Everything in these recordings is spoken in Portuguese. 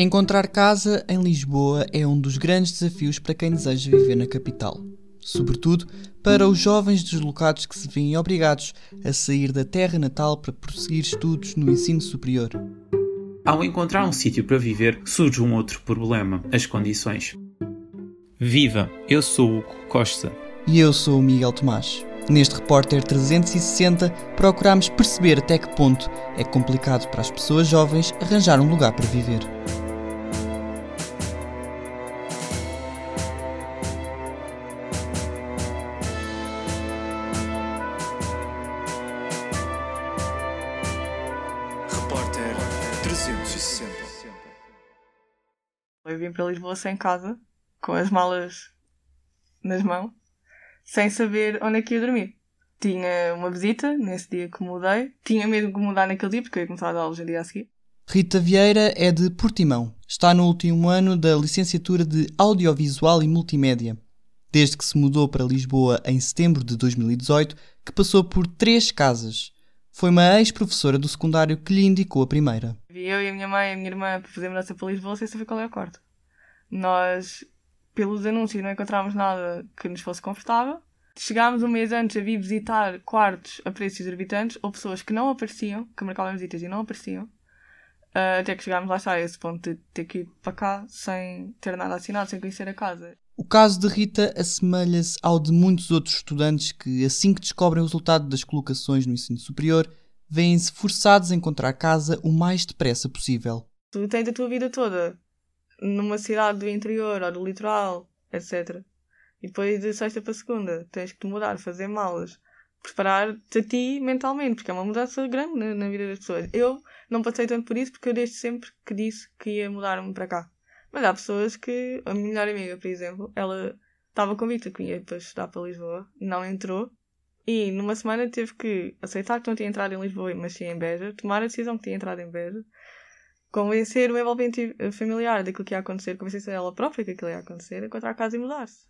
Encontrar casa em Lisboa é um dos grandes desafios para quem deseja viver na capital. Sobretudo para os jovens deslocados que se veem obrigados a sair da terra natal para prosseguir estudos no ensino superior. Ao encontrar um sítio para viver, surge um outro problema: as condições. Viva! Eu sou o Hugo Costa. E eu sou o Miguel Tomás. Neste Repórter 360, procuramos perceber até que ponto é complicado para as pessoas jovens arranjar um lugar para viver. Eu vim para Lisboa sem casa, com as malas nas mãos, sem saber onde é que ia dormir. Tinha uma visita nesse dia que mudei. Tinha medo de mudar naquele dia, porque eu ia começar a dar aulas no dia a seguir. Rita Vieira é de Portimão. Está no último ano da licenciatura de Audiovisual e Multimédia. Desde que se mudou para Lisboa em setembro de 2018, que passou por três casas. Foi uma ex-professora do secundário que lhe indicou a primeira. Eu e a minha mãe e a minha irmã fazer mudança para Lisboa sem saber qual é o quarto. Nós, pelos anúncios, não encontrávamos nada que nos fosse confortável. Chegámos um mês antes a vir visitar quartos a preços exorbitantes ou pessoas que não apareciam, que marcavam visitas e não apareciam. Ah, até que chegámos lá está a esse ponto de ter que ir para cá sem ter nada assinado, sem conhecer a casa. O caso de Rita assemelha-se ao de muitos outros estudantes que, assim que descobrem o resultado das colocações no ensino superior, veem-se forçados a encontrar casa o mais depressa possível. Tu tens a tua vida toda numa cidade do interior ou do litoral, etc. E depois de sexta para segunda tens que te mudar, fazer malas, preparar-te a ti mentalmente, porque é uma mudança grande na, na vida das pessoas. Eu não passei tanto por isso porque eu desde sempre que disse que ia mudar-me para cá. Mas há pessoas que, a minha melhor amiga, por exemplo, ela estava convicta que ia para estudar para Lisboa, não entrou, e numa semana teve que aceitar que não tinha entrado em Lisboa, mas sim em Beja, tomar a decisão que tinha entrado em Beja, convencer o envolvente familiar daquilo que ia acontecer, convencer ela própria que aquilo ia acontecer, encontrar casa e mudar-se.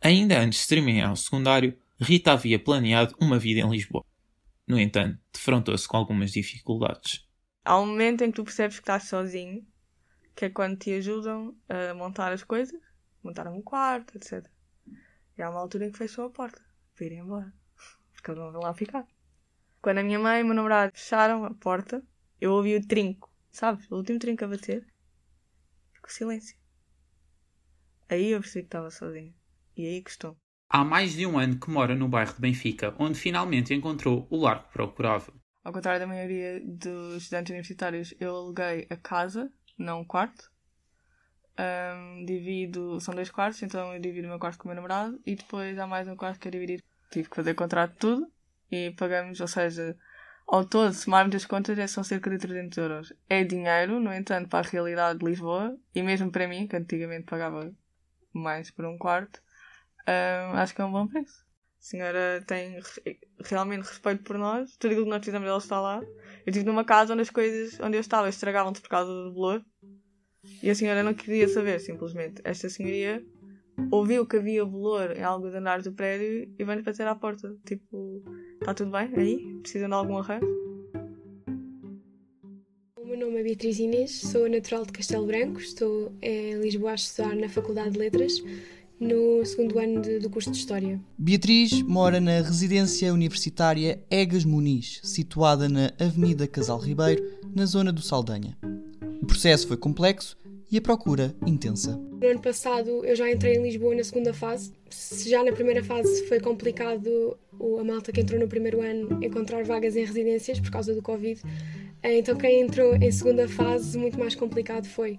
Ainda antes de terminar o secundário, Rita havia planeado uma vida em Lisboa. No entanto, defrontou-se com algumas dificuldades. Há um momento em que tu percebes que estás sozinho, que é quando te ajudam a montar as coisas, montar um quarto, etc. E há uma altura em que fecham a porta para ir embora, porque eles não vão lá ficar. Quando a minha mãe e o meu namorado fecharam a porta, eu ouvi o trinco, sabes? O último trinco a bater. Ficou silêncio. Aí eu percebi que estava sozinha. E aí que estou. Há mais de um ano que mora no bairro de Benfica, onde finalmente encontrou o lar que procurava. Ao contrário da maioria dos estudantes universitários, eu aluguei a casa, não um quarto. Ahm, divido, são dois quartos, então eu divido o meu quarto com o meu namorado e depois há mais um quarto que é dividir. Tive que fazer contrato de tudo e pagamos, ou seja, ao todo, somarmos as contas, é- são cerca de 300 euros. É dinheiro, no entanto, para a realidade de Lisboa e mesmo para mim, que antigamente pagava mais por um quarto, ahm, acho que é um bom preço. A senhora tem re- realmente respeito por nós, tudo aquilo que nós precisamos dela está lá. Eu estive numa casa onde as coisas onde eu estava estragavam-se por causa do bolor e a senhora não queria saber, simplesmente. Esta senhoria ouviu que havia bolor em alguns andares do prédio e veio bater à porta. Tipo, está tudo bem aí? Precisam de algum arranjo? O meu nome é Beatriz Inês, sou natural de Castelo Branco, estou em Lisboa a estudar na Faculdade de Letras, no segundo ano de- do curso de História. Beatriz mora na residência universitária Egas Muniz, situada na Avenida Casal Ribeiro, na zona do Saldanha. O processo foi complexo e a procura intensa. No ano passado eu já entrei em Lisboa na segunda fase. Se já na primeira fase foi complicado a malta que entrou no primeiro ano encontrar vagas em residências por causa do Covid, então quem entrou em segunda fase muito mais complicado foi.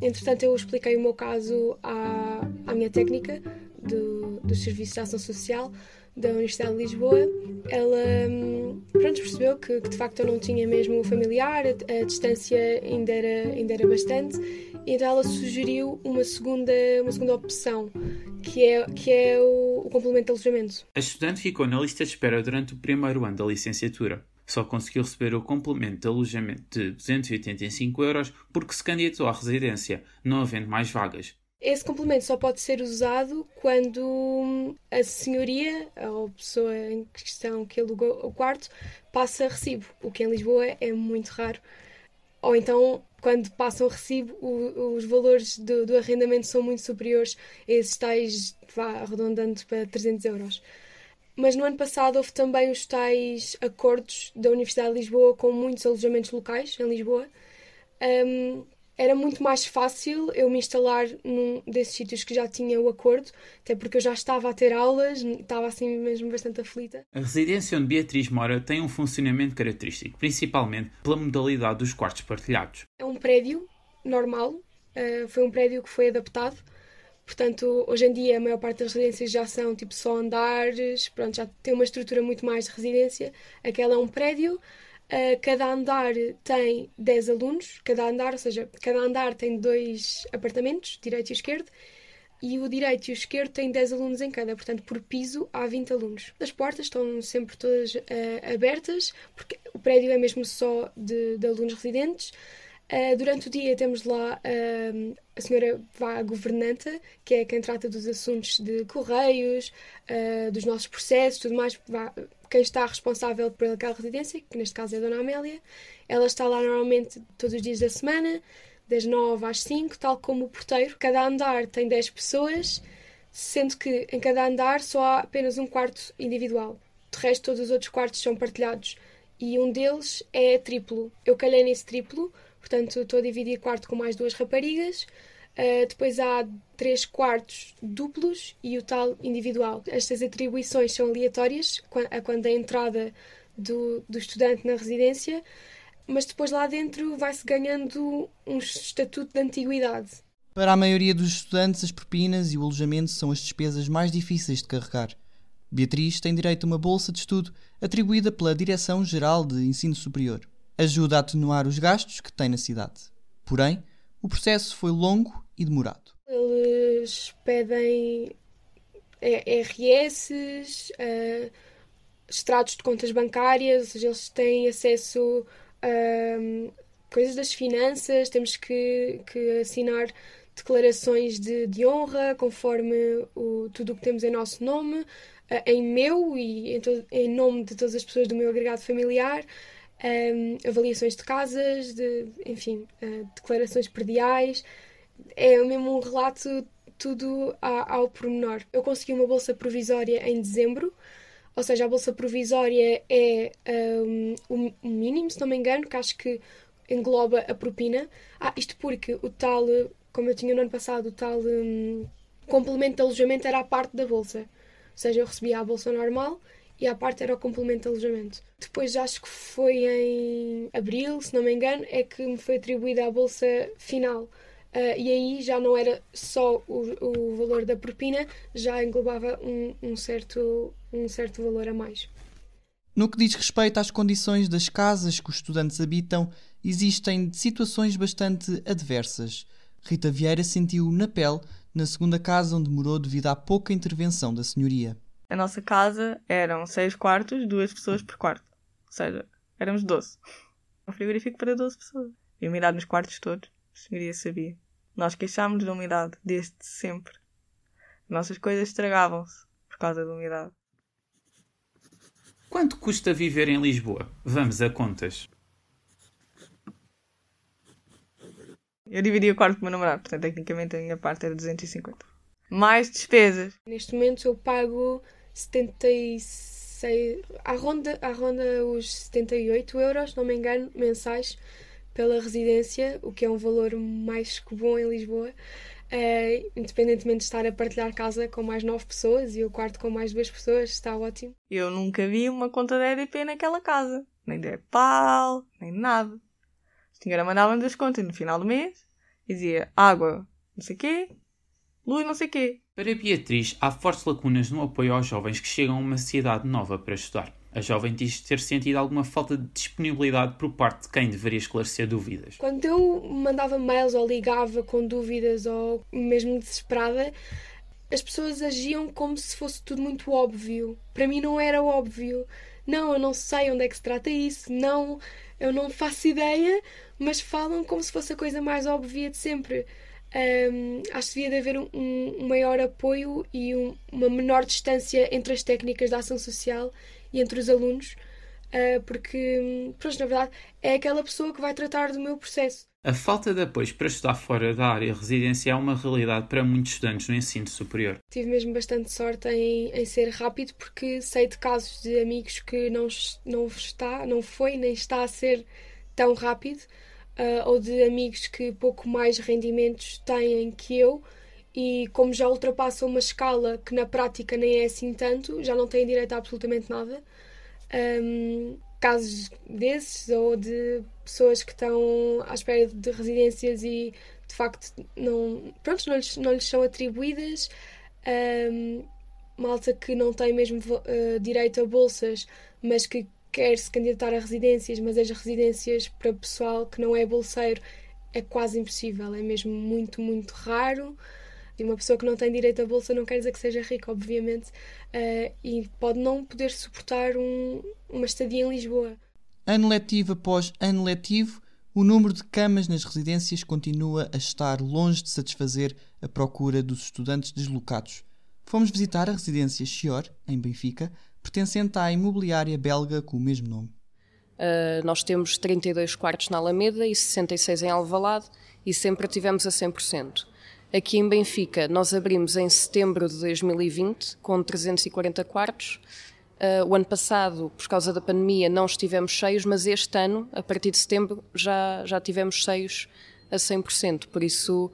Entretanto eu expliquei o meu caso à, à minha técnica do, do Serviço de Ação Social da Universidade de Lisboa. Ela hum, pronto, percebeu que, que de facto eu não tinha mesmo familiar, a, a distância ainda era, ainda era bastante então ela sugeriu uma segunda, uma segunda opção, que é, que é o, o complemento de alojamento. A estudante ficou na lista de espera durante o primeiro ano da licenciatura. Só conseguiu receber o complemento de alojamento de 285 euros porque se candidatou à residência, não havendo mais vagas. Esse complemento só pode ser usado quando a senhoria, ou a pessoa em questão que alugou o quarto, passa recibo, o que em Lisboa é muito raro. ou então quando passam recibo, o, os valores do, do, arrendamento são muito superiores a esses tais, vá arredondando para 300 euros. Mas no ano passado houve também os tais acordos da Universidade de Lisboa com muitos alojamentos locais em Lisboa. Um, era muito mais fácil eu me instalar num desses sítios que já tinha o acordo, até porque eu já estava a ter aulas, estava assim mesmo bastante aflita. A residência onde Beatriz mora tem um funcionamento característico, principalmente pela modalidade dos quartos partilhados. É um prédio normal, uh, foi um prédio que foi adaptado, portanto, hoje em dia a maior parte das residências já são tipo só andares, pronto, já tem uma estrutura muito mais de residência. Aquela é um prédio Uh, cada andar tem 10 alunos, cada andar, ou seja, cada andar tem dois apartamentos, direito e esquerdo, e o direito e o esquerdo têm 10 alunos em cada, portanto, por piso há 20 alunos. As portas estão sempre todas uh, abertas, porque o prédio é mesmo só de, de alunos residentes. Uh, durante o dia temos lá uh, a senhora vá governanta, que é quem trata dos assuntos de correios, uh, dos nossos processos, tudo mais, vá, quem está responsável pelaquela residência, que neste caso é a Dona Amélia. Ela está lá normalmente todos os dias da semana, das 9 às 5, tal como o porteiro. Cada andar tem 10 pessoas, sendo que em cada andar só há apenas um quarto individual. De resto, todos os outros quartos são partilhados e um deles é triplo. Eu calhei nesse triplo, portanto estou a dividir quarto com mais duas raparigas Uh, depois há três quartos duplos e o tal individual. Estas atribuições são aleatórias a quando a entrada do, do estudante na residência, mas depois lá dentro vai-se ganhando um estatuto de antiguidade. Para a maioria dos estudantes, as propinas e o alojamento são as despesas mais difíceis de carregar. Beatriz tem direito a uma bolsa de estudo atribuída pela Direção-Geral de Ensino Superior. Ajuda a atenuar os gastos que tem na cidade. Porém, o processo foi longo e demorado. Eles pedem RS, uh, extratos de contas bancárias, ou seja, eles têm acesso a coisas das finanças, temos que, que assinar declarações de, de honra conforme o, tudo o que temos em nosso nome, uh, em meu e em, em nome de todas as pessoas do meu agregado familiar um, avaliações de casas, de, enfim, uh, declarações perdiais. É mesmo um relato tudo ao, ao pormenor. Eu consegui uma bolsa provisória em dezembro, ou seja, a bolsa provisória é um, o mínimo, se não me engano, que acho que engloba a propina. Ah, isto porque o tal, como eu tinha no ano passado, o tal um, complemento de alojamento era a parte da bolsa. Ou seja, eu recebia a bolsa normal e a parte era o complemento de alojamento. Depois, acho que foi em abril, se não me engano, é que me foi atribuída a bolsa final. Uh, e aí já não era só o, o valor da propina, já englobava um, um, certo, um certo valor a mais. No que diz respeito às condições das casas que os estudantes habitam, existem situações bastante adversas. Rita Vieira sentiu na pele na segunda casa onde morou devido à pouca intervenção da senhoria. A nossa casa eram seis quartos, duas pessoas por quarto. Ou seja, éramos doze. Um frigorífico para doze pessoas. E umidade nos quartos todos. A senhoria sabia. Nós queixámos da umidade desde sempre. Nossas coisas estragavam-se por causa da umidade. Quanto custa viver em Lisboa? Vamos a contas. Eu dividi o quarto com o meu namorado, portanto, tecnicamente a minha parte era 250. Mais despesas. Neste momento eu pago 76, à ronda, à ronda os 78 euros, não me engano, mensais pela residência, o que é um valor mais que bom em Lisboa. Uh, independentemente de estar a partilhar casa com mais nove pessoas e o quarto com mais duas pessoas, está ótimo. Eu nunca vi uma conta de EDP naquela casa, nem de EPAL, nem nada. A senhora mandava-me as contas no final do mês e dizia água, não sei o quê, luz, não sei quê. Para Beatriz, há fortes lacunas no apoio aos jovens que chegam a uma cidade nova para estudar. A jovem diz ter sentido alguma falta de disponibilidade por parte de quem deveria esclarecer dúvidas. Quando eu mandava mails ou ligava com dúvidas ou mesmo desesperada, as pessoas agiam como se fosse tudo muito óbvio. Para mim não era óbvio. Não, eu não sei onde é que se trata isso. Não, eu não faço ideia, mas falam como se fosse a coisa mais óbvia de sempre um, acho que devia de haver um, um maior apoio e um, uma menor distância entre as técnicas da ação social e entre os alunos. uh, porque, pronto, na verdade, é aquela pessoa que vai tratar do meu processo. A falta de apoio para estudar fora da área residencial é uma realidade para muitos estudantes no ensino superior. Tive mesmo bastante sorte em, em ser rápido porque sei de casos de amigos que não, não está, não foi nem está a ser tão rápido, uh, ou de amigos que pouco mais rendimentos têm que eu e como já ultrapassam uma escala que na prática nem é assim tanto, já não têm direito a absolutamente nada. Um, casos desses ou de pessoas que estão à espera de residências e de facto não, pronto, não, lhes, não lhes são atribuídas. Um, malta que não tem mesmo uh, direito a bolsas, mas que quer se candidatar a residências, mas as residências para pessoal que não é bolseiro é quase impossível, é mesmo muito, muito raro. E uma pessoa que não tem direito a bolsa não quer dizer que seja rica, obviamente, uh, e pode não poder suportar um, uma estadia em Lisboa. Ano letivo após ano letivo, o número de camas nas residências continua a estar longe de satisfazer a procura dos estudantes deslocados. Fomos visitar a residência Chior, em Benfica, pertencente à imobiliária belga com o mesmo nome. Uh, nós temos 32 quartos na Alameda e 66 em Alvalade e sempre tivemos a 100%. Aqui em Benfica, nós abrimos em setembro de 2020 com 340 quartos. Uh, o ano passado, por causa da pandemia, não estivemos cheios, mas este ano, a partir de setembro, já, já tivemos cheios a 100%. Por isso,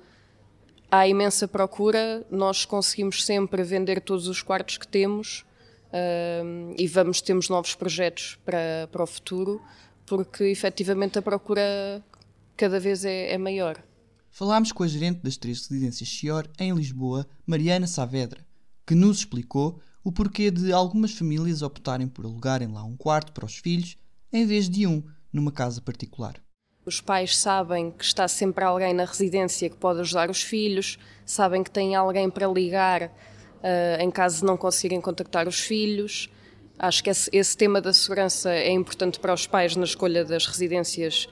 há imensa procura, nós conseguimos sempre vender todos os quartos que temos e vamos temos novos projetos para, para o futuro, porque efetivamente a procura cada vez é, é maior. Falámos com a gerente das três residências Chior em Lisboa, Mariana Saavedra, que nos explicou o porquê de algumas famílias optarem por alugarem lá um quarto para os filhos em vez de um numa casa particular. Os pais sabem que está sempre alguém na residência que pode ajudar os filhos, sabem que tem alguém para ligar uh, em caso de não conseguirem contactar os filhos. Acho que esse, esse tema da segurança é importante para os pais na escolha das residências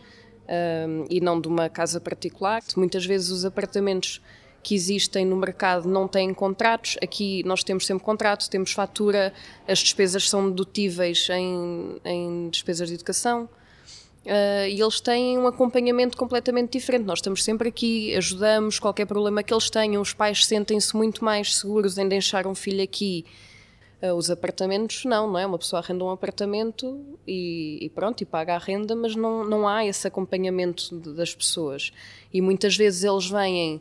um, e não de uma casa particular. Muitas vezes os apartamentos que existem no mercado não têm contratos. Aqui nós temos sempre contrato, temos fatura, as despesas são dedutíveis em, em despesas de educação. Uh, e eles têm um acompanhamento completamente diferente. Nós estamos sempre aqui, ajudamos qualquer problema que eles tenham. Os pais sentem-se muito mais seguros em deixar um filho aqui Uh, os apartamentos, não, não é? Uma pessoa arrenda um apartamento e, e, pronto, e paga a renda, mas não, não há esse acompanhamento de, das pessoas. E muitas vezes eles vêm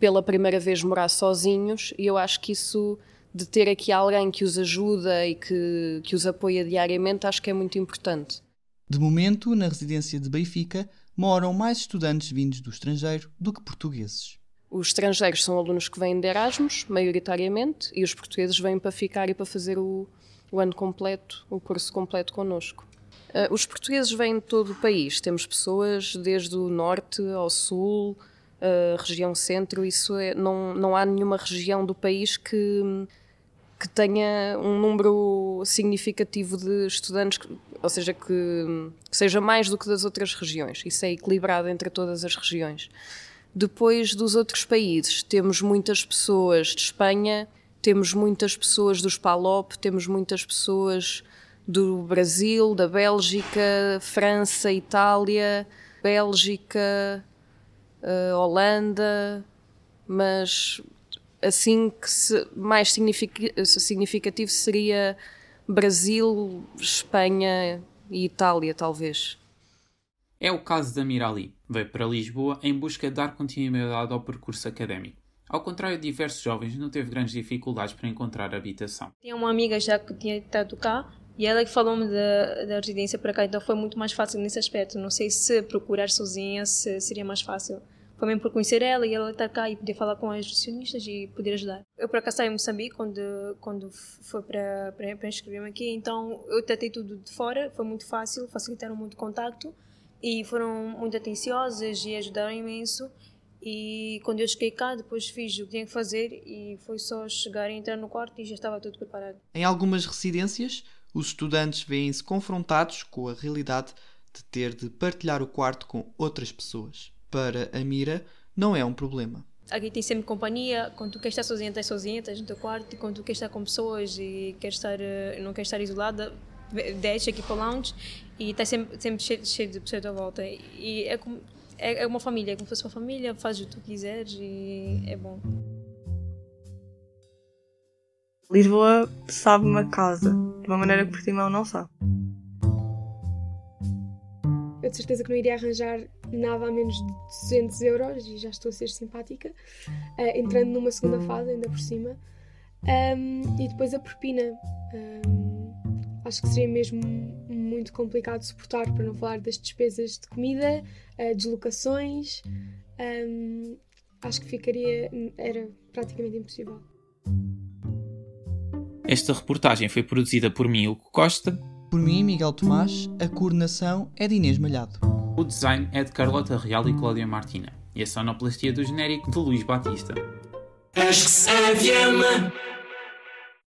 pela primeira vez morar sozinhos e eu acho que isso de ter aqui alguém que os ajuda e que, que os apoia diariamente, acho que é muito importante. De momento, na residência de Benfica, moram mais estudantes vindos do estrangeiro do que portugueses. Os estrangeiros são alunos que vêm de Erasmus, maioritariamente, e os portugueses vêm para ficar e para fazer o, o ano completo, o curso completo connosco. Uh, os portugueses vêm de todo o país. Temos pessoas desde o norte ao sul, uh, região centro. Isso é, não, não há nenhuma região do país que, que tenha um número significativo de estudantes, ou seja, que, que seja mais do que das outras regiões. Isso é equilibrado entre todas as regiões. Depois dos outros países, temos muitas pessoas de Espanha, temos muitas pessoas dos PALOP, temos muitas pessoas do Brasil, da Bélgica, França, Itália, Bélgica, uh, Holanda, mas assim que se, mais significativo seria Brasil, Espanha e Itália, talvez. É o caso da Mirali. Veio para Lisboa em busca de dar continuidade ao percurso académico. Ao contrário de diversos jovens, não teve grandes dificuldades para encontrar habitação. Tinha uma amiga já que tinha estado cá e ela que falou-me da, da residência para cá, então foi muito mais fácil nesse aspecto. Não sei se procurar sozinha se seria mais fácil. Foi mesmo por conhecer ela e ela estar cá e poder falar com as nutricionistas e poder ajudar. Eu para cá saí em Moçambique quando, quando foi para, para, para inscrever-me aqui, então eu tratei tudo de fora, foi muito fácil, facilitaram muito o contacto e foram muito atenciosas e ajudaram imenso. E quando eu cheguei cá, depois fiz o que tinha que fazer e foi só chegar e entrar no quarto e já estava tudo preparado. Em algumas residências, os estudantes veem-se confrontados com a realidade de ter de partilhar o quarto com outras pessoas. Para a Mira, não é um problema. Aqui tem sempre companhia, quando tu queres estar sozinha, estás sozinha, estás no teu quarto, e quando tu queres estar com pessoas e queres estar, eh, não queres estar isolada, deixa aqui para o lounge e está sempre, sempre cheio, cheio de pessoas à volta. E é, como, é, é uma família, é como se fosse uma família, faz o que tu quiseres e é bom. Lisboa sabe uma casa, de uma maneira que Portimão não sabe. Eu de certeza que não iria arranjar nada a menos de 200 euros e já estou a ser simpática, uh, entrando numa segunda fase, ainda por cima. Um, e depois a propina. Um, acho que seria mesmo muito complicado suportar, para não falar das despesas de comida, uh, deslocações. Um, acho que ficaria. era praticamente impossível. Esta reportagem foi produzida por mim, Hugo Costa. Por mim, Miguel Tomás, a coordenação é de Inês Malhado. O design é de Carlota Real e Cláudia Martina. E a sonoplastia do genérico de Luís Batista. Acho que